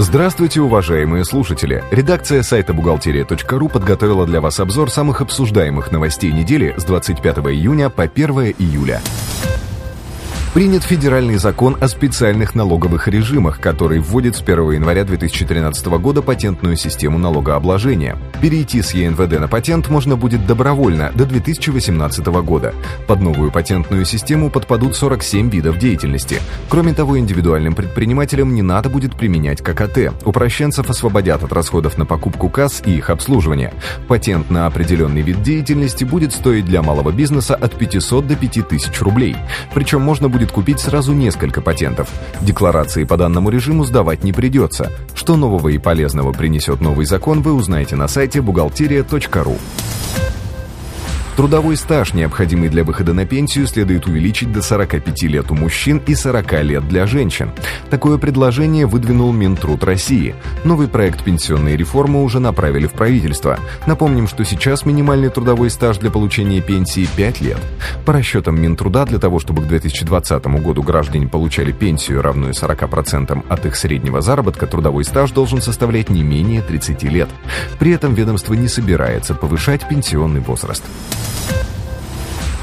Здравствуйте, уважаемые слушатели! Редакция сайта бухгалтерия.ру подготовила для вас обзор самых обсуждаемых новостей недели с 25 июня по 1 июля. Принят федеральный закон о специальных налоговых режимах, который вводит с 1 января 2013 года патентную систему налогообложения. Перейти с ЕНВД на патент можно будет добровольно до 2018 года. Под новую патентную систему подпадут 47 видов деятельности. Кроме того, индивидуальным предпринимателям не надо будет применять ККТ. Упрощенцев освободят от расходов на покупку касс и их обслуживание. Патент на определенный вид деятельности будет стоить для малого бизнеса от 500 до 5000 рублей. Причем можно будет купить сразу несколько патентов. Декларации по данному режиму сдавать не придется. Что нового и полезного принесет новый закон, вы узнаете на сайте бухгалтерия.ру. Трудовой стаж, необходимый для выхода на пенсию, следует увеличить до 45 лет у мужчин и 40 лет для женщин. Такое предложение выдвинул Минтруд России. Новый проект пенсионной реформы уже направили в правительство. Напомним, что сейчас минимальный трудовой стаж для получения пенсии 5 лет. По расчетам Минтруда, для того, чтобы к 2020 году граждане получали пенсию, равную 40% от их среднего заработка, трудовой стаж должен составлять не менее 30 лет. При этом ведомство не собирается повышать пенсионный возраст. Bye.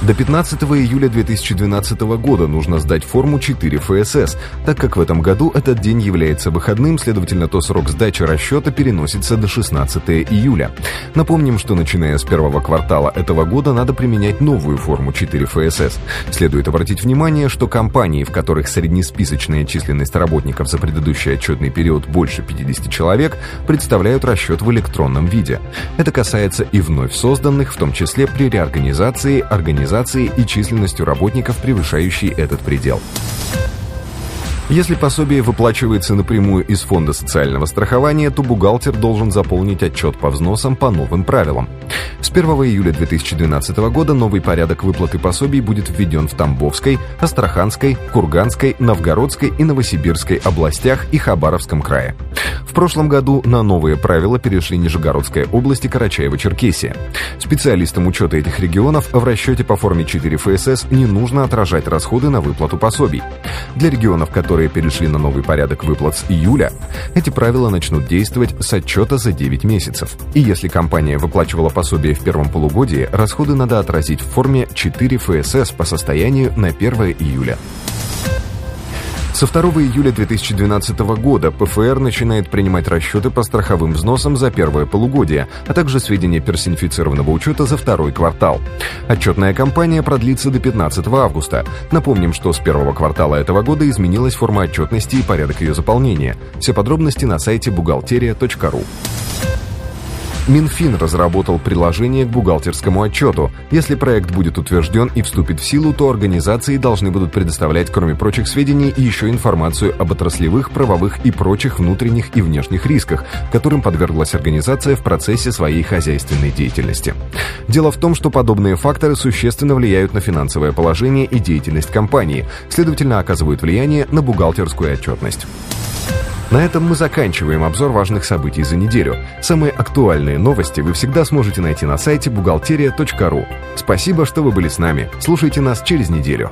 До 15 июля 2012 года нужно сдать форму 4 ФСС, так как в этом году этот день является выходным, следовательно, то срок сдачи расчета переносится до 16 июля. Напомним, что начиная с первого квартала этого года надо применять новую форму 4 ФСС. Следует обратить внимание, что компании, в которых среднесписочная численность работников за предыдущий отчетный период больше 50 человек, представляют расчет в электронном виде. Это касается и вновь созданных, в том числе при реорганизации организации организацией и численностью работников, превышающей этот предел. Если пособие выплачивается напрямую из фонда социального страхования, то бухгалтер должен заполнить отчет по взносам по новым правилам. С 1 июля 2012 года новый порядок выплаты пособий будет введен в Тамбовской, Астраханской, Курганской, Новгородской и Новосибирской областях и Хабаровском крае. Прошлом году на новые правила перешли Нижегородская область и Карачаево-Черкесия. Специалистам учета этих регионов в расчете по форме 4 ФСС не нужно отражать расходы на выплату пособий. Для регионов, которые перешли на новый порядок выплат с июля, эти правила начнут действовать с отчета за 9 месяцев. И если компания выплачивала пособие в первом полугодии, расходы надо отразить в форме 4 ФСС по состоянию на 1 июля. Со 2 июля 2012 года ПФР начинает принимать расчеты по страховым взносам за первое полугодие, а также сведения персонифицированного учета за второй квартал. Отчетная кампания продлится до 15 августа. Напомним, что с первого квартала этого года изменилась форма отчетности и порядок ее заполнения. Все подробности на сайте бухгалтерия.ру. Минфин разработал приложение к бухгалтерскому отчету. Если проект будет утвержден и вступит в силу, то организации должны будут предоставлять, кроме прочих сведений, еще информацию об отраслевых, правовых и прочих внутренних и внешних рисках, которым подверглась организация в процессе своей хозяйственной деятельности. Дело в том, что подобные факторы существенно влияют на финансовое положение и деятельность компании, следовательно, оказывают влияние на бухгалтерскую отчетность. На этом мы заканчиваем обзор важных событий за неделю. Самые актуальные новости вы всегда сможете найти на сайте бухгалтерия.ру. Спасибо, что вы были с нами. Слушайте нас через неделю.